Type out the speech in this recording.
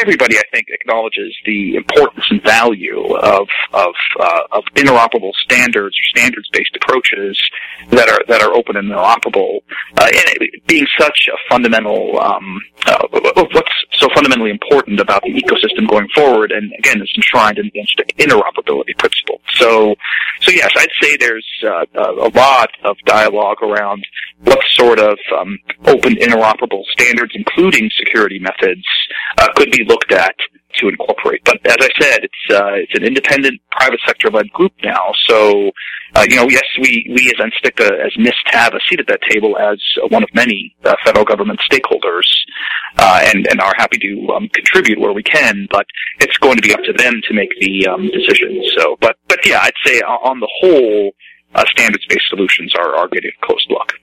everybody, I think, acknowledges the importance and value of of, uh, of interoperable standards or standards-based approaches that are that are open and interoperable, uh, and being such a fundamental um, uh, what's so fundamentally important about the ecosystem going forward. And again, it's enshrined in the interoperability principle. So, so yes, I'd say there's uh, a lot of dialogue around what sort of um, open interoperable standards, including security methods, uh, could be looked at to incorporate. But as I said, it's uh, it's an independent private sector led group now. So, uh, you know, yes, we we as NSTICA, as NIST, have a seat at that table as one of many uh, federal government stakeholders, uh, and and are happy to um, contribute where we can. But it's going to be up to them to make the um, decisions. So, but but yeah, I'd say on the whole, uh, standards based solutions are are getting a close look.